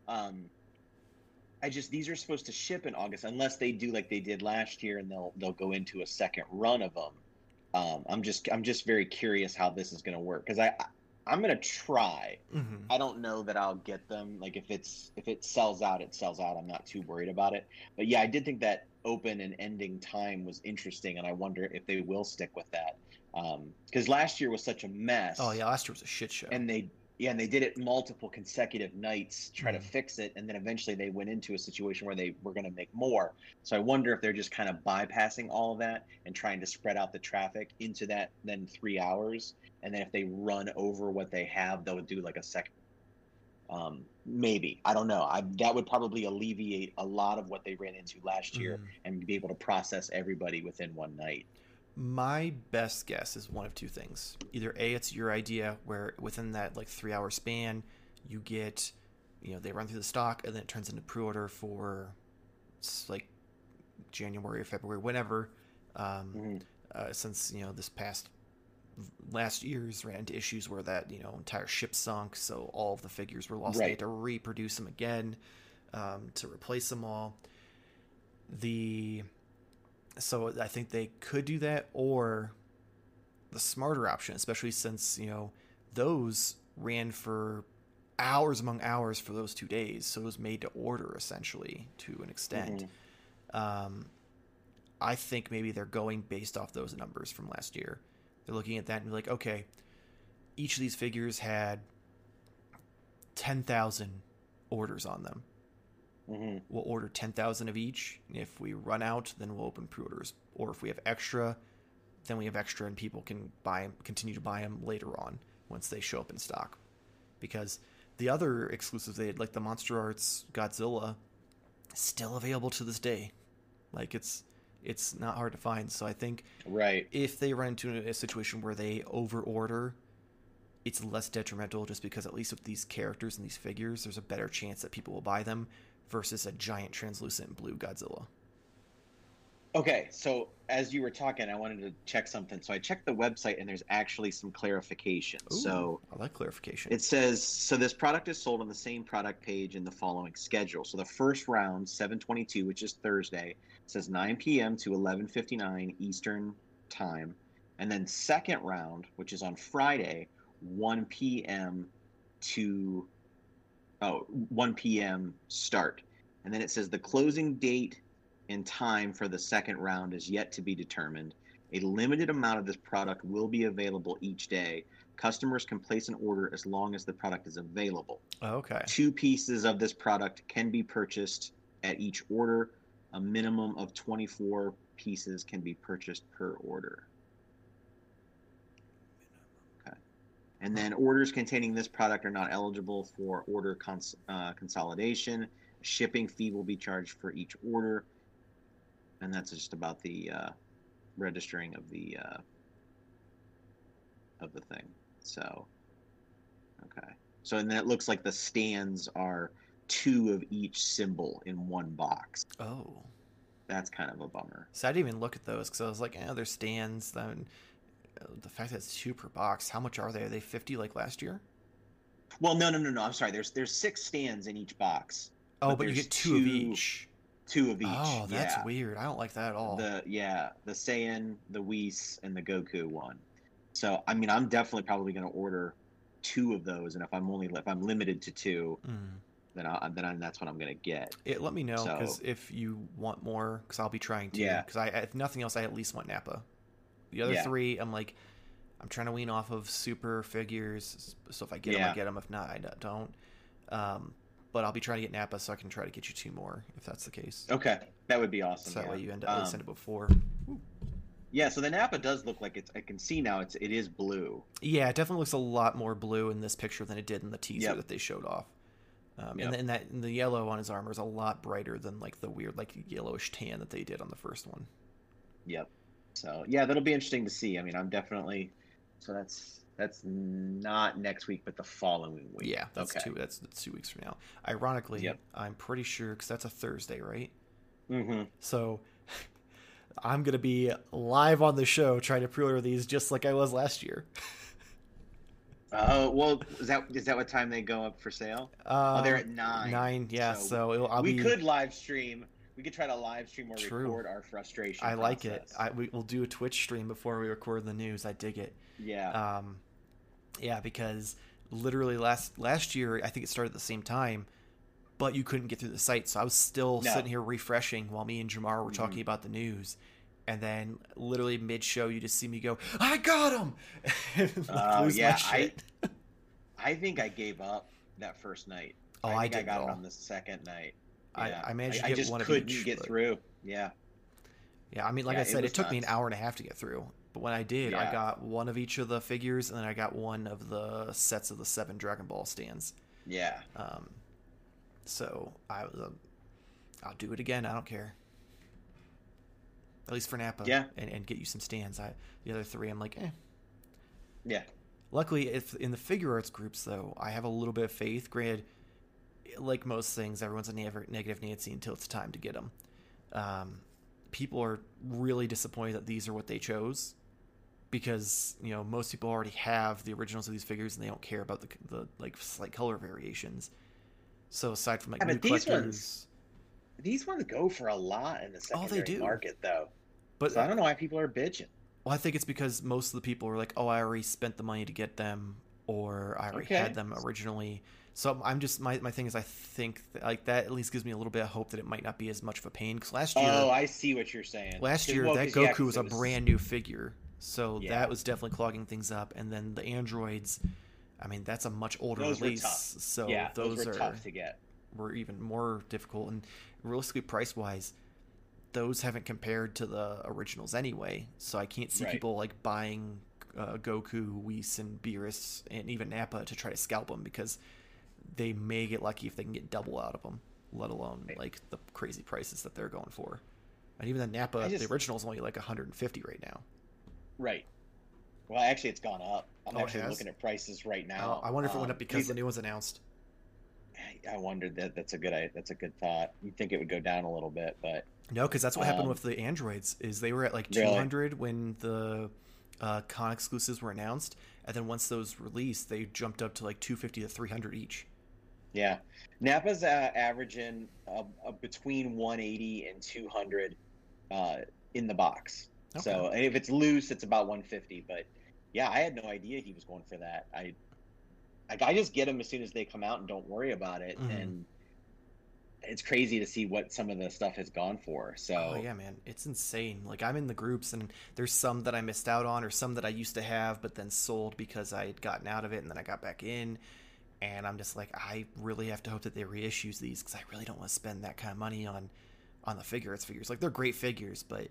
Um, I just these are supposed to ship in August unless they do like they did last year and they'll they'll go into a second run of them. Um, I'm just I'm just very curious how this is going to work because I, I I'm going to try. hmm I don't know that I'll get them. Like if it's if it sells out, it sells out. I'm not too worried about it. But yeah, I did think that open and ending time was interesting, and I wonder if they will stick with that. Because last year was such a mess. Oh yeah, last year was a shit show. and they yeah, and they did it multiple consecutive nights, try to Mhm. fix it, and then eventually they went into a situation where they were going to make more. So I wonder if they're just kind of bypassing all of that and trying to spread out the traffic into that then three hours, and then if they run over what they have, they'll do like a second. Um, maybe I don't know. I that would probably alleviate a lot of what they ran into last year Mhm. and be able to process everybody within one night. My best guess is one of two things. Either A, it's your idea where within that like three hour span, you get, you know, they run through the stock and then it turns into pre order for like January or February, whenever. Um, Mhm. uh, since, you know, this past last year's ran into issues where that, you know, entire ship sunk. So all of the figures were lost. Right. They had to reproduce them again um, to replace them all. The so I think they could do that, or the smarter option, especially since you know those ran for hours among hours for those two days, so it was made to order essentially to an extent. Um, I think maybe they're going based off those numbers from last year. They're looking at that and be like, okay, each of these figures had ten thousand orders on them hmm we'll order 10,000 of each. If we run out, then we'll open pre-orders. Or if we have extra, then we have extra and people can buy continue to buy them later on once they show up in stock. Because the other exclusives they had, like the Monster Arts Godzilla, still available to this day. Like it's it's not hard to find. So I think Right. if they run into a situation where they over order, it's less detrimental just because at least with these characters and these figures, there's a better chance that people will buy them versus a giant translucent blue Godzilla. Okay, so as you were talking, I wanted to check something. So I checked the website, and there's actually some clarification. Ooh, So I like clarification. it says so this product is sold on the same product page in the following schedule. So the first round, 722, which is Thursday, says 9 p.m. to 11:59 Eastern time, and then second round, which is on Friday, 1 p.m. to oh 1 p.m. start, and then it says the closing date and time for the second round is yet to be determined. A limited amount of this product will be available each day. Customers can place an order as long as the product is available. Okay. Two pieces of this product can be purchased at each order. A minimum of 24 pieces can be purchased per order. And then orders containing this product are not eligible for order cons- uh, consolidation. Shipping fee will be charged for each order. And that's just about the uh, registering of the uh, of the thing. So, okay. So and then it looks like the stands are two of each symbol in one box. Oh. That's kind of a bummer. So I didn't even look at those because I was like, eh, there's stands. Then uh, the fact that it's two per box, how much are they? Are they 50 like last year? Well, no, no, no, no. I'm sorry. There's there's six stands in each box. Oh, But but, you get two, of each. Two of each. Oh, that's yeah. weird. I don't like that at all. The yeah, the Saiyan, the Whis, and the Goku one. So I mean, I'm definitely probably going to order two of those, and if I'm only if I'm limited to two, Mm. then I then I, that's what I'm going to get. It, let me know So- because if you want more, because I'll be trying to. Yeah. Because I, if nothing else, I at least want Nappa. The other Yeah. three, I'm like, I'm trying to wean off of super figures. So if I get them, I get them. If not, I don't. Um, but I'll be trying to get Nappa so I can try to get you two more if that's the case. Okay, that would be awesome. So that yeah. way you end up Um, end up with four. Yeah, so the Nappa does look like it's. I can see now. It's it is blue. Yeah, it definitely looks a lot more blue in this picture than it did in the teaser Yep. that they showed off. Um, Yep. and, and that and the yellow on his armor is a lot brighter than like the weird like yellowish tan that they did on the first one. Yep. So yeah, that'll be interesting to see. I mean, I'm definitely. So that's that's not next week, but the following week. Yeah, that's okay. two. That's, that's two weeks from now. Ironically, Yep. I'm pretty sure because that's a Thursday, right? Mm-hmm. So I'm gonna be live on the show trying to pre-order these just like I was last year. Oh well, is that is that what time they go up for sale? Uh, oh, they're at nine. Nine, yeah. So So, it'll, I'll we be. could live stream. We could try to live stream or True. record our frustration. I like it. I, we, we'll do a Twitch stream before we record the news. I dig it. yeah. Um, yeah, because literally last last year I think it started at the same time, but you couldn't get through the site, so I was still No. sitting here refreshing while me and Jamar were talking Mhm. about the news, and then literally mid show you just see me go, "I got him!" and Oh, yeah, shit. I think I gave up that first night. Oh, I I think I, did got it on the second night. I- Yeah. I managed to I, get just one of couldn't each, get but- through. Yeah. Yeah, I mean, like Yeah, I said, it, was took me an hour and a half to get through. But when I did, I got one of each of the figures, and then I got one of the sets of the seven Dragon Ball stands. Yeah. Um, so I was, um, I'll do it again. I don't care. At least for Nappa. Yeah. And, and get you some stands. I the other three, I'm like, eh. Yeah. Luckily, if in the figure arts groups though, I have a little bit of faith. Granted, like most things, everyone's a negative Nancy until it's time to get them. Um, people are really disappointed that these are what they chose because you know most people already have the originals of these figures and they don't care about the the like slight color variations. So aside from like Yeah, new these collectors, ones- These ones go for a lot in the Oh, they secondary do. market, though. but So I don't know why people are bitching. Well, I think it's because most of the people are like, "Oh, I already spent the money to get them," or "I already Okay. had them originally." So I'm just my my thing is I think that, like that at least gives me a little bit of hope that it might not be as much of a pain because last year Oh, I see what you're saying. Last year well, Goku yeah, Goku 'cause was a brand new figure, so Yeah. that was definitely clogging things up. And then the androids, I mean, that's a much older Those release, so yeah, those, those, were are tough to get. were even more difficult and realistically price wise those haven't compared to the originals anyway so i can't see Right. people like buying uh, goku whis and beerus and even nappa to try to scalp them because they may get lucky if they can get double out of them let alone like the crazy prices that they're going for and even the Nappa, just- the original is only like 150 right now Right. Well, actually, it's gone up. I'm Oh, actually looking at prices right now. Uh, i wonder if it went Um, up because the new one's announced I wondered that. That's a good. i- That's a good thought. You'd think it would go down a little bit, but No, because that's what happened Um, with the androids. Is they were at like Really? 200 when the uh, con exclusives were announced, and then once those released, they jumped up to like 250 to 300 each. Yeah, Nappa's uh, averaging uh, uh, between 180 and 200 uh, in the box. So Okay. and if it's loose, it's about 150. But yeah, I had no idea he was going for that. I like I just get them as soon as they come out and don't worry about it. Mhm. And it's crazy to see what some of the stuff has gone for. So Oh yeah, man, it's insane. Like I'm in the groups, and there's some that I missed out on, or some that I used to have, but then sold because I had gotten out of it, and then I got back in. And I'm just like, I really have to hope that they reissues these because I really don't want to spend that kind of money on on the figure arts figures. Like they're great figures, but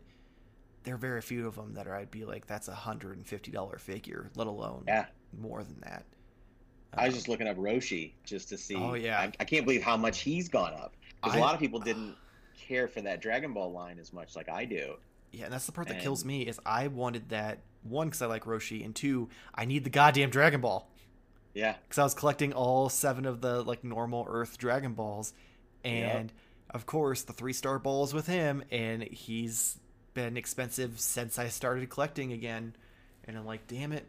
there are very few of them that are, I'd be like, that's a hundred and fifty dollar figure, let alone yeah. more than that. I was Um, just looking up Roshi just to see. Oh, yeah. I, I can't believe how much he's gone up because a lot of people didn't care for that Dragon Ball line as much like I do. yeah, and that's the part that kills me is I wanted that one because I like Roshi, and two, I need the goddamn Dragon Ball. Yeah, because I was collecting all seven of the like normal Earth Dragon Balls, and of course the three star ball is with him, and he's been expensive since I started collecting again, and I'm like, damn it.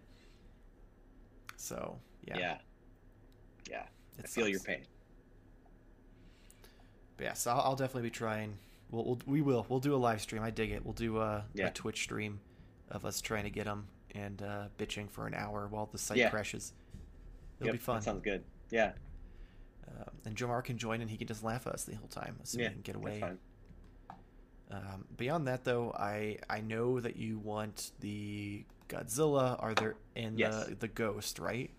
So yeah, yeah, yeah. it I feel your pain. But yeah, so I'll, I'll definitely be trying. We'll, we'll we will we'll do a live stream. I dig it. We'll do a, Yeah. a Twitch stream of us trying to get them and uh, bitching for an hour while the site Yeah. crashes. It'll Yep, be fun. That sounds good. Yeah, Uh, and Jomar can join and he can just laugh at us the whole time, assuming yeah. he can get away. Um, beyond that, though, I I know that you want the Godzilla. Are there and Yes. the the Ghost, right?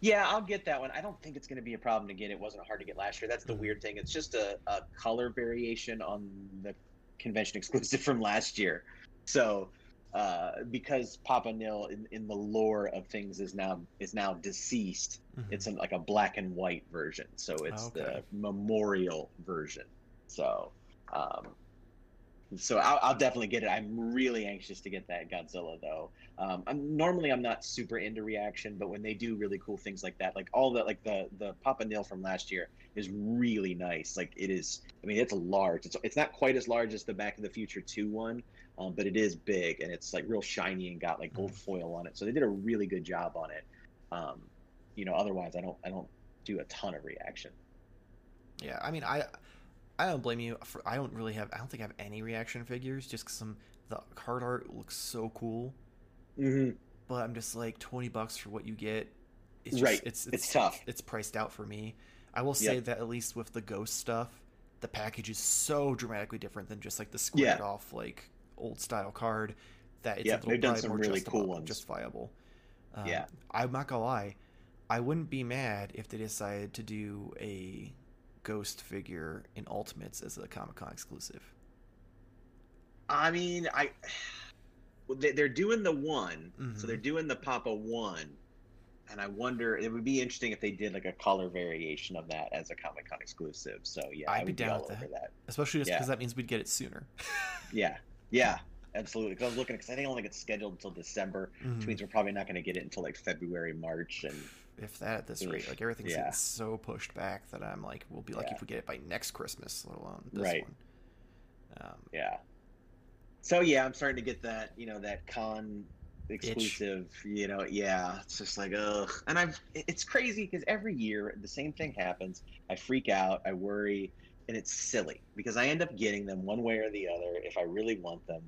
Yeah, I'll get that one. I don't think it's going to be a problem to get. It wasn't hard to get last year. That's the Mhm. weird thing. It's just a, a color variation on the convention exclusive from last year. So, uh, because Papa Nihil in, in the lore of things is now is now deceased, Mhm. it's in like a black and white version. So it's Okay. the memorial version. So, um, so I'll, I'll definitely get it. I'm really anxious to get that Godzilla though. Um, I'm normally I'm not super into reaction, but when they do really cool things like that, like all the like the the Papa Nihil from last year is really nice. Like it is. I mean, it's large. It's it's not quite as large as the Back of the Future Two one, um, but it is big and it's like real shiny and got like gold foil on it. So they did a really good job on it. Um, you know, otherwise I don't I don't do a ton of reaction. Yeah, I mean, I I don't blame you. For, I don't really have. I don't think I have any reaction figures, Just some the card art looks so cool. Mm-hmm. But I'm just like twenty bucks for what you get. It's just, Right. It's, It's tough. It's priced out for me. I will say Yep. that at least with the ghost stuff, the package is so dramatically different than just like the squared Yeah. off like old style card that it's Yeah, a little they've done some more really justifiable, cool ones. justifiable. Um, Yeah. I'm not gonna lie. I wouldn't be mad if they decided to do a ghost figure in Ultimates as a Comic Con exclusive. I mean, I they- they're doing the one, Mhm. so they're doing the Papa one, and I wonder it would be interesting if they did like a color variation of that as a Comic Con exclusive. So yeah, I'd I be down all with over that. that. Especially just because Yeah. that means we'd get it sooner. Yeah, yeah, absolutely. Because I was looking, because I think it only gets scheduled until December, Mhm. which means we're probably not going to get it until like February, March, and if that at this rate, like everything's yeah. so pushed back that I'm like, we'll be lucky Yeah. if we get it by next Christmas, let alone this Right. one. Um, yeah. So yeah, I'm starting to get that, you know, that con exclusive, you know, yeah. It's just like, ugh. And I've, it's crazy because every year the same thing happens. I freak out, I worry, and it's silly because I end up getting them one way or the other if I really want them.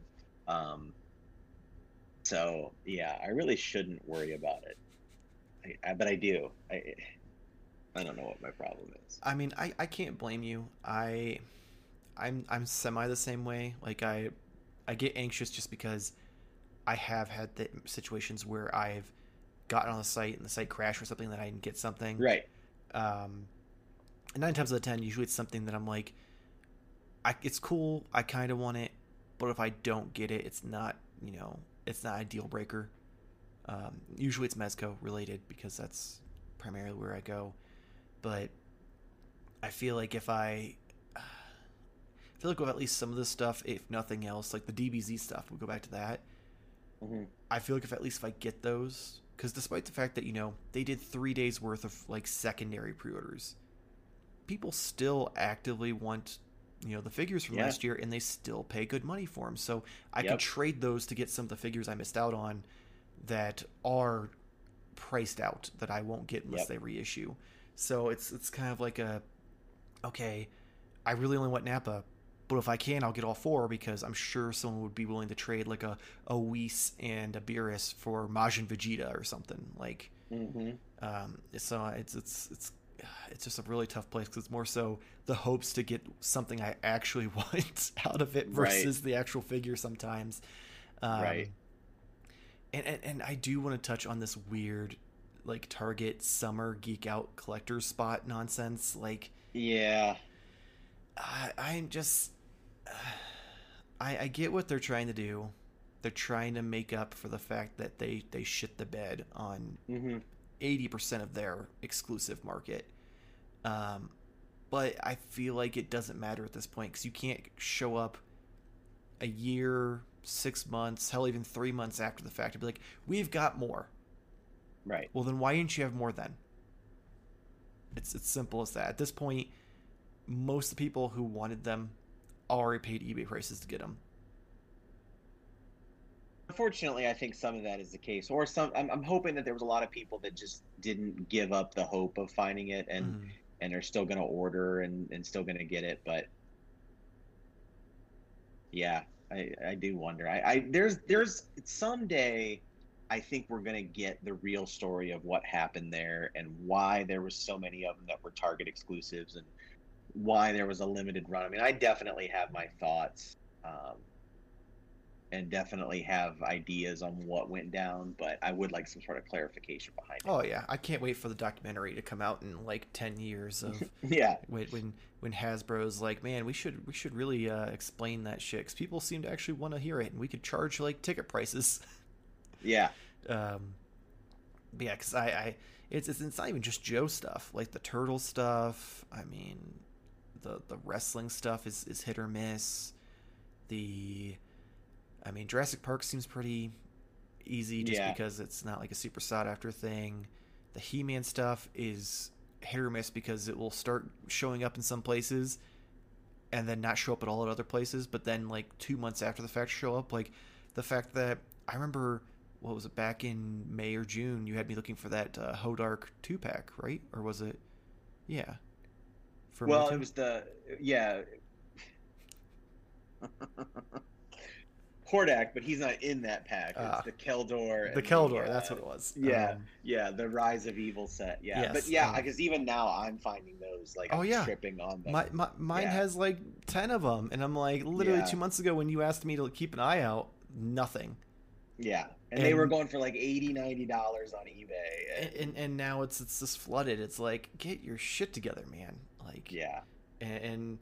Um, so yeah, I really shouldn't worry about it, I, I, but I do. I, I don't know what my problem is. I mean, I, I can't blame you. I, I'm I'm semi the same way. Like I, I get anxious just because I have had the situations where I've gotten on the site and the site crashed or something that I didn't get something. Right. um, nine times out of ten, usually it's something that I'm like, I, it's cool. I kind of want it, but if I don't get it, it's not, you know, it's not a deal breaker. Um, usually it's Mezco related because that's primarily where I go. But I feel like if I, I feel like with at least some of this stuff, if nothing else, like the DBZ stuff, we'll go back to that. hmm I feel like if at least if I get those, because despite the fact that you know they did three days worth of like secondary pre-orders, people still actively want you know the figures from Yeah. last year, and they still pay good money for them. So I can Yep. trade those to get some of the figures I missed out on that are priced out that I won't get unless Yep. they reissue. So it's it's kind of like a okay, I really only want nappa but if I can, I'll get all four because I'm sure someone would be willing to trade like a a Whis and a Beerus for Majin Vegeta or something like. hmm Um, so it's it's it's it's just a really tough place because it's more so the hopes to get something I actually want out of it Right. versus the actual figure sometimes. Um, Right. And, and and I do want to touch on this weird like Target summer geek out collector spot nonsense. Like Yeah. I, I'm just I, I get what they're trying to do. They're trying to make up for the fact that they they shit the bed on hmm eighty percent of their exclusive market. Um, but I feel like it doesn't matter at this point because you can't show up a year, six months, hell, even three months after the fact and be like, "We've got more." Right. Well, then why didn't you have more then? It's it's simple as that. At this point, most of the people who wanted them already paid eBay prices to get them. Unfortunately, I think some of that is the case, or some. I'm, I'm hoping that there was a lot of people that just didn't give up the hope of finding it, and Mhm. And they're still going to order and and still going to get it. But yeah, I I do wonder. I, I there's there's someday. I think we're going to get the real story of what happened there and why there was so many of them that were Target exclusives and why there was a limited run. I mean, I definitely have my thoughts. Um, and definitely have ideas on what went down, but I would like some sort of clarification behind it. Oh yeah, I can't wait for the documentary to come out in like ten years of yeah. when when when Hasbro's like, man, we should we should really uh, explain that shit because people seem to actually want to hear it, and we could charge like ticket prices. Yeah. um, yeah, because I, I it's, it's it's not even just Joe stuff, like the turtle stuff. I mean, the the wrestling stuff is is hit or miss. The, I mean, Jurassic Park seems pretty easy just Yeah. because it's not like a super sought after thing. The He Man stuff is hit or miss because it will start showing up in some places and then not show up at all at other places, but then like two months after the fact show up. Like the fact that I remember what was it back in May or June? You had me looking for that uh, Hordak two pack, right? Or was it? Yeah. For well, it was the yeah. Hordak, but he's not in that pack. It's Ah. the Keldor. the and Keldor. uh, that's what it was. Yeah, Um, yeah, the Rise of Evil set. Yeah, Yes, but yeah, um, because even now I'm finding those like Oh, I'm yeah. tripping on them. my, my mine Yeah. has like ten of them, and I'm like, literally Yeah. two months ago when you asked me to keep an eye out, nothing. yeah, and, they were going for like 80 90 dollars on eBay. And, And, and and now it's it's just flooded. It's like get your shit together, man. Like yeah, and, and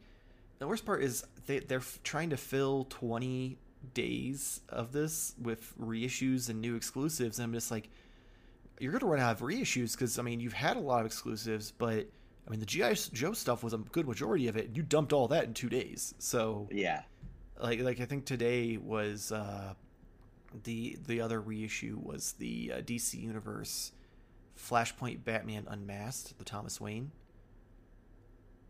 the worst part is they they're trying to fill 20 days of this with reissues and new exclusives and i'm just like you're gonna run out of reissues because i mean you've had a lot of exclusives but i mean the gi joe stuff was a good majority of it. And you dumped all that in two days. So yeah, like like i think today was uh the the other reissue was the uh, dc universe flashpoint batman unmasked the thomas wayne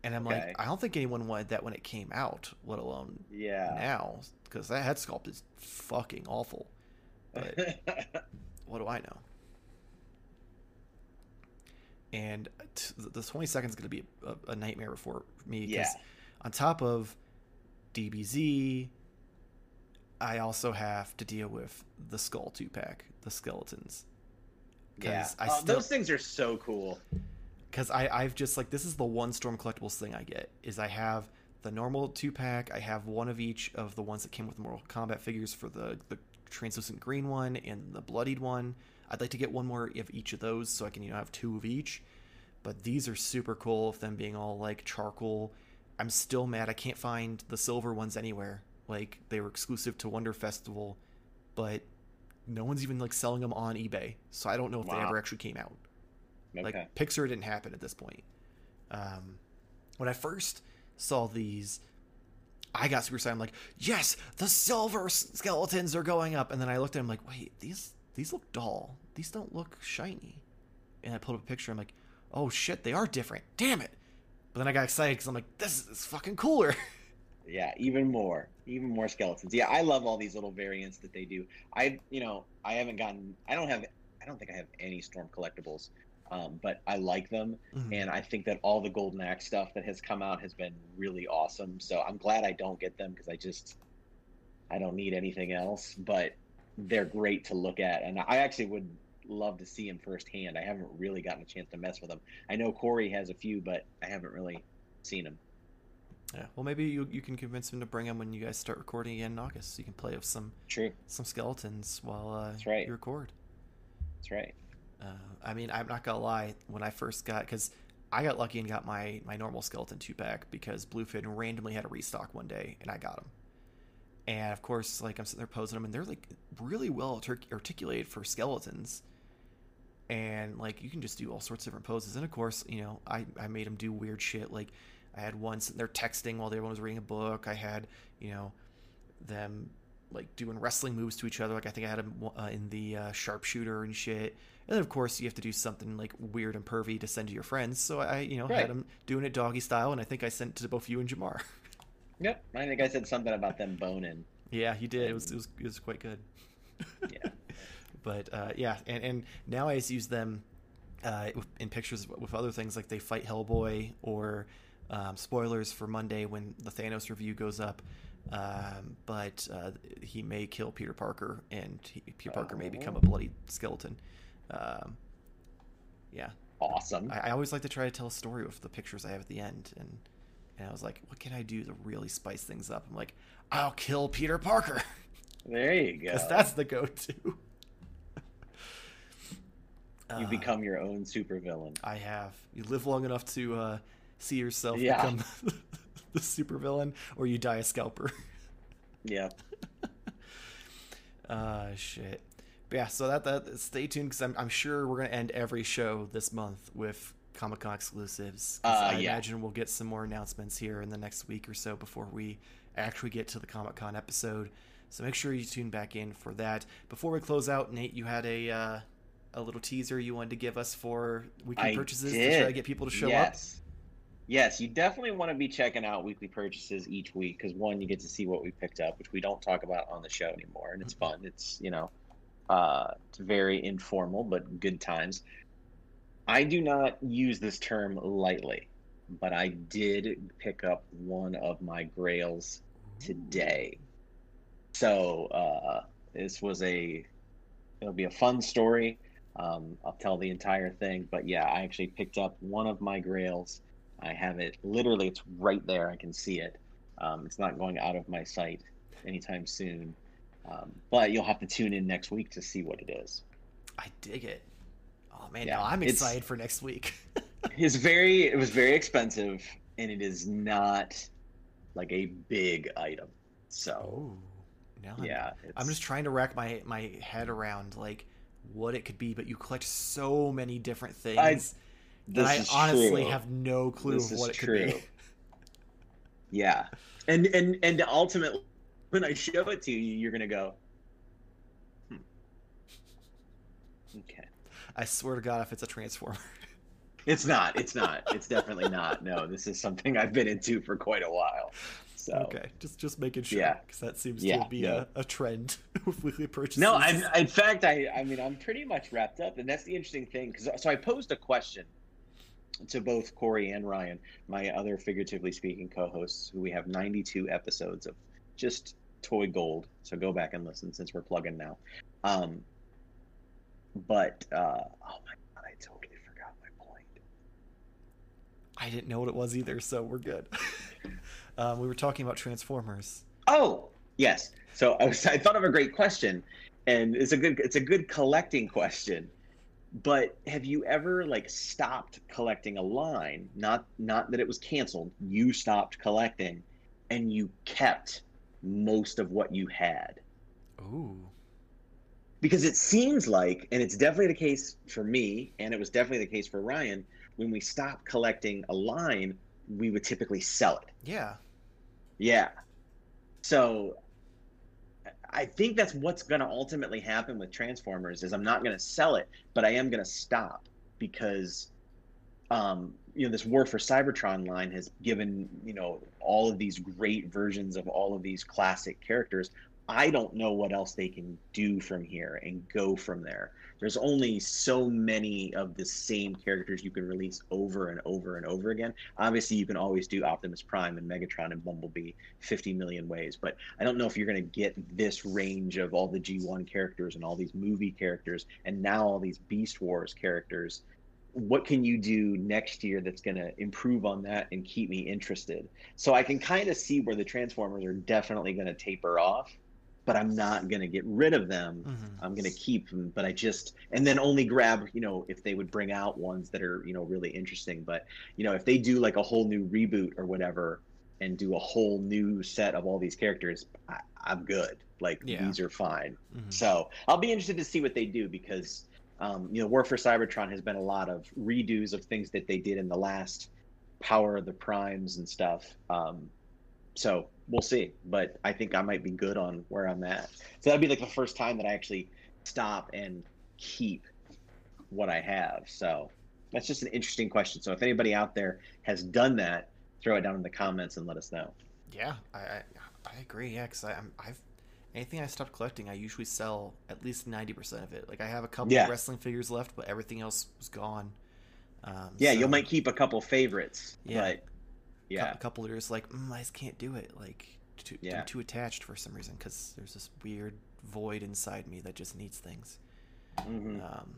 and i'm Okay. like i don't think anyone wanted that when it came out let alone yeah. now because that head sculpt is fucking awful but what do i know and t- the 20 seconds is going to be a, a nightmare for me because Yeah. on top of dbz i also have to deal with the skull 2 pack the skeletons yeah, I Uh, still- those things are so cool. Because I I've just like this is the one Storm Collectibles thing I get is I have the normal two pack. I have one of each of the ones that came with Mortal Kombat figures for the the translucent green one and the bloodied one. I'd like to get one more of each of those so I can you know have two of each. But these are super cool of them being all like charcoal. I'm still mad I can't find the silver ones anywhere. Like they were exclusive to Wonder Festival, but no one's even like selling them on eBay. So I don't know if they ever actually came out. Okay. Like Pixar didn't happen at this point. Um, when I first saw these, I got super excited. I'm like, yes, the silver skeletons are going up. And then I looked at them like, wait, these these look dull. These don't look shiny. And I pulled up a picture. I'm like, oh shit, they are different. Damn it. But then I got excited because I'm like, this is, this is fucking cooler. Yeah, even more, even more skeletons. Yeah, I love all these little variants that they do. I, you know, I haven't gotten, I don't have, I don't think I have any Storm collectibles, um, but I like them, Mhm. and I think that all the Golden Axe stuff that has come out has been really awesome. So I'm glad I don't get them because I just, I don't need anything else. But they're great to look at, and I actually would love to see them firsthand. I haven't really gotten a chance to mess with them. I know Corey has a few, but I haven't really seen them. Yeah. Well, maybe you, you can convince him to bring them when you guys start recording again in August. So you can play with some True, some skeletons while uh, That's right. you record. that's right. Uh, I mean, I'm not gonna lie. When I first got, because I got lucky and got my my normal skeleton two pack because Bluefin randomly had a restock one day, and I got them. And of course, like I'm sitting there posing them, and they're like really well artic- articulated for skeletons. And like you can just do all sorts of different poses. And of course, you know, I I made them do weird shit. Like I had one sitting there texting while the other one was reading a book. I had you know them like doing wrestling moves to each other. Like I think I had him uh, in the uh, sharpshooter and shit. And then of course you have to do something like weird and pervy to send to your friends. So I, you know, Right. had him doing it doggy style, and I think I sent to both you and Jamar. Yep, I think I said something about them boning. yeah, he did. It was it was it was quite good. Yeah. but uh, yeah, and and now I just use them uh, in pictures with other things like they fight Hellboy or um, spoilers for Monday when the Thanos review goes up. Um, but uh, he may kill Peter Parker, and he, Peter Parker may become a bloody skeleton. Um, yeah, Awesome. I, I always like to try to tell a story with the pictures I have at the end, and and I was like, what can I do to really spice things up? I'm like, I'll kill Peter Parker. There you go. Because that's the go-to. You Uh, become your own supervillain. I have. You live long enough to uh, see yourself Yeah. become the supervillain, or you die a scalper. Yeah. Uh, shit. But yeah, so that that stay tuned because I'm I'm sure we're gonna end every show this month with Comic Con exclusives. Uh, I yeah. imagine we'll get some more announcements here in the next week or so before we actually get to the Comic Con episode. So make sure you tune back in for that. Before we close out, Nate, you had a uh, a little teaser you wanted to give us for weekly I purchases to try to get people to show up. yes. Yes, you definitely want to be checking out weekly purchases each week because one, you get to see what we picked up, which we don't talk about on the show anymore, and it's fun. It's you know, uh, it's very informal but good times. I do not use this term lightly, but I did pick up one of my grails today. So uh, this was a it'll be a fun story. Um, I'll tell the entire thing, but yeah, I actually picked up one of my grails. I have it literally; it's right there. I can see it. Um, it's not going out of my sight anytime soon, um, but you'll have to tune in next week to see what it is. I dig it. Oh man, Yeah, now I'm excited for next week. It's very, it was very expensive, and it is not like a big item. So oh, now I'm, yeah, I'm just trying to rack my my head around like what it could be, but you collect so many different things I- that I honestly true. have no clue This of what it could be. Yeah, and and and ultimately, when I show it to you, you're gonna go, hmm. okay. I swear to God, if it's a transformer, It's not. It's not. It's definitely not. No, this is something I've been into for quite a while. So okay, just just making sure, Yeah. because that seems Yeah, to be no. a, a trend with weekly purchases. no, I, in fact, I I mean, I'm pretty much wrapped up, and that's the interesting thing. Because so I posed a question to both Corey and Ryan, my other figuratively speaking co-hosts, who we have 92 episodes of just toy gold. So go back and listen since we're plugging now. Um, but uh, oh my god, I totally forgot my point. I didn't know what it was either, so we're good. um, we were talking about Transformers. Oh, yes. So I was I thought of a great question, and it's a good it's a good collecting question. But have you ever like stopped collecting a line? Not not that it was canceled. You stopped collecting, and you kept most of what you had Ooh, because it seems like, and it's definitely the case for me, and it was definitely the case for Ryan. When we stopped collecting a line, we would typically sell it. yeah. Yeah. So I think that's what's going to ultimately happen with Transformers is I'm not going to sell it, but I am going to stop because um you know this War for Cybertron line has given, you know, all of these great versions of all of these classic characters. I don't know what else they can do from here and go from there. There's only so many of the same characters you can release over and over and over again. Obviously, you can always do Optimus Prime and Megatron and Bumblebee 50 million ways, but I don't know if you're going to get this range of all the G1 characters and all these movie characters and now all these Beast Wars characters. What can you do next year that's going to improve on that and keep me interested? So I can kind of see where the Transformers are definitely going to taper off, but I'm not going to get rid of them. Mhm. I'm going to keep them, but I just and then only grab, you know, if they would bring out ones that are, you know, really interesting. But you know, if they do like a whole new reboot or whatever, and do a whole new set of all these characters, I, I'm good. Like Yeah. these are fine. Mhm. So I'll be interested to see what they do because, um, you know, War for Cybertron has been a lot of redos of things that they did in the last Power of the Primes and stuff. Um, so we'll see. But I think I might be good on where I'm at. So that'd be like the first time that I actually stop and keep what I have. So that's just an interesting question. So if anybody out there has done that, throw it down in the comments and let us know. Yeah, I, I I agree. Yeah, because I'm I've anything I stopped collecting, I usually sell at least ninety percent of it. Like I have a couple Yeah. of wrestling figures left, but everything else was gone. Um, Yeah, so- you might keep a couple favorites, Yeah. but yeah, a couple years like mm, I just can't do it. Like too, Yeah. I'm too attached for some reason because there's this weird void inside me that just needs things. Mhm. Um,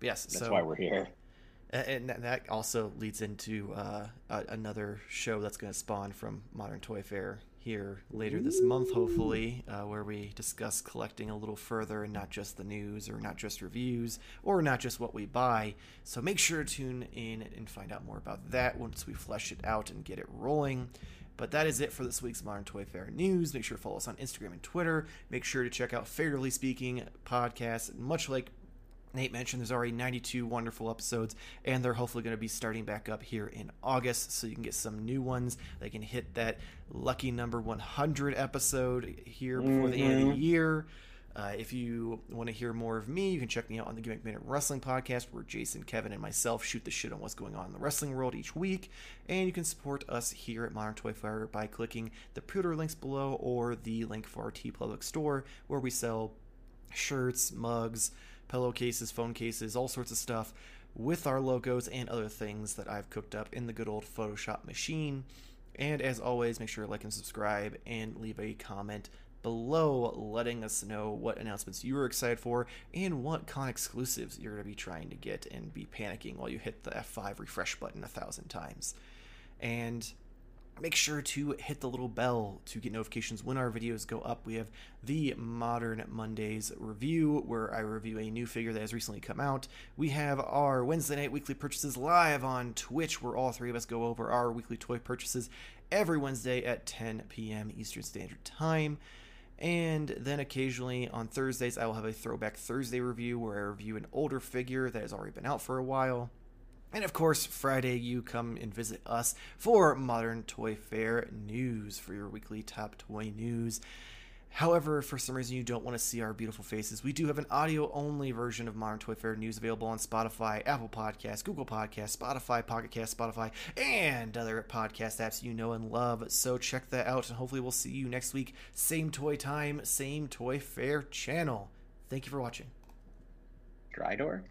yes, that's so why we're here. And that- that also leads into uh, another show that's going to spawn from Modern Toy Fair here later this month, hopefully, uh, where we discuss collecting a little further and not just the news or not just reviews or not just what we buy. So make sure to tune in and find out more about that once we flesh it out and get it rolling. But that is it for this week's Modern Toy Fair news. Make sure to follow us on Instagram and Twitter. Make sure to check out Fairly Speaking podcast, much like Nate mentioned there's already 92 wonderful episodes, and they're hopefully going to be starting back up here in August, so you can get some new ones. They can hit that lucky number 100 episode here before mm-hmm. the end of the mm-hmm. year. Uh, if you want to hear more of me, you can check me out on the Gimmick Minute Wrestling Podcast, where Jason, Kevin, and myself shoot the shit on what's going on in the wrestling world each week. And you can support us here at Modern Toy Fair by clicking the Twitter links below or the link for our TeePublic store, where we sell shirts, mugs, pillowcases, phone cases, all sorts of stuff with our logos and other things that I've cooked up in the good old Photoshop machine. And as always, make sure to like and subscribe and leave a comment below letting us know what announcements you are excited for and what con exclusives you're going to be trying to get and be panicking while you hit the F5 refresh button a thousand times. And make sure to hit the little bell to get notifications when our videos go up. We have the Modern Mondays review, where I review a new figure that has recently come out. We have our Wednesday night weekly purchases live on Twitch, where all three of us go over our weekly toy purchases every Wednesday at 10 p.m. Eastern Standard Time. And then occasionally on Thursdays, I will have a Throwback Thursday review where I review an older figure that has already been out for a while. And of course, Friday, you come and visit us for Modern Toy Fair news, for your weekly top toy news. However, for some reason you don't want to see our beautiful faces, we do have an audio only version of Modern Toy Fair news available on Spotify, Apple Podcasts, Google Podcasts, Spotify, Pocket Cast, Spotify, and other podcast apps you know and love. So check that out, and hopefully we'll see you next week. Same toy time, same Toy Fair channel. Thank you for watching. Dry door.